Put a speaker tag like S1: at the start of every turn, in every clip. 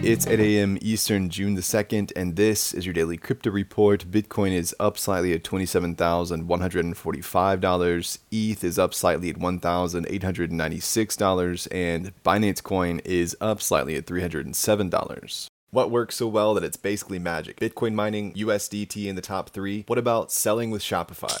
S1: It's 8 a.m. Eastern, June the 2nd, and this is your daily crypto report. Bitcoin is up slightly at $27,145. ETH is up slightly at $1,896, and Binance Coin is up slightly at $307. What works so well that it's basically magic? Bitcoin mining, USDT in the top three. What about selling with Shopify?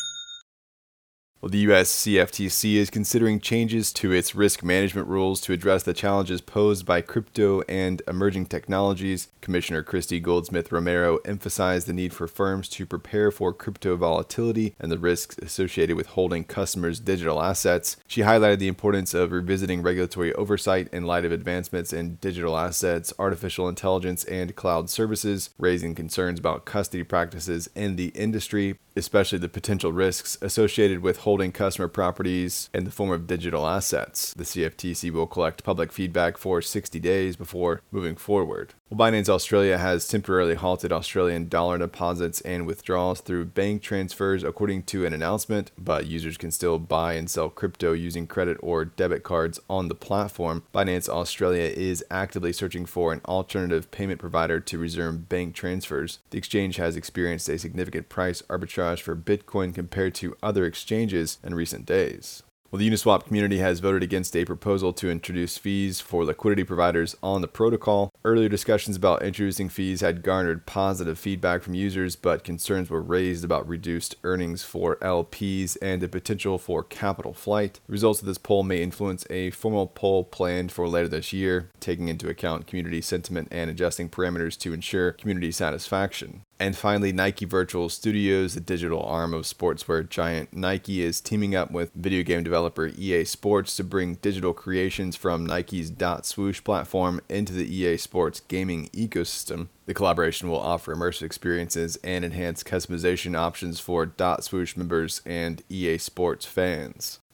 S1: Well, the US CFTC is considering changes to its risk management rules to address the challenges posed by crypto and emerging technologies. Commissioner Christy Goldsmith Romero emphasized the need for firms to prepare for crypto volatility and the risks associated with holding customers' digital assets. She highlighted the importance of revisiting regulatory oversight in light of advancements in digital assets, artificial intelligence, and cloud services, raising concerns about custody practices in the industry especially the potential risks associated with holding customer properties in the form of digital assets. The CFTC will collect public feedback for 60 days before moving forward. Well, Binance Australia has temporarily halted Australian dollar deposits and withdrawals through bank transfers, according to an announcement, but users can still buy and sell crypto using credit or debit cards on the platform. Binance Australia is actively searching for an alternative payment provider to resume bank transfers. The exchange has experienced a significant price arbitrage for Bitcoin compared to other exchanges in recent days. Well, the Uniswap community has voted against a proposal to introduce fees for liquidity providers on the protocol. Earlier discussions about introducing fees had garnered positive feedback from users, but concerns were raised about reduced earnings for LPs and the potential for capital flight. The results of this poll may influence a formal poll planned for later this year, taking into account community sentiment and adjusting parameters to ensure community satisfaction. And finally, Nike Virtual Studios, the digital arm of sportswear giant Nike, is teaming up with video game developer EA Sports to bring digital creations from Nike's Dot Swoosh platform into the EA Sports gaming ecosystem. The collaboration will offer immersive experiences and enhance customization options for Dot Swoosh members and EA Sports fans.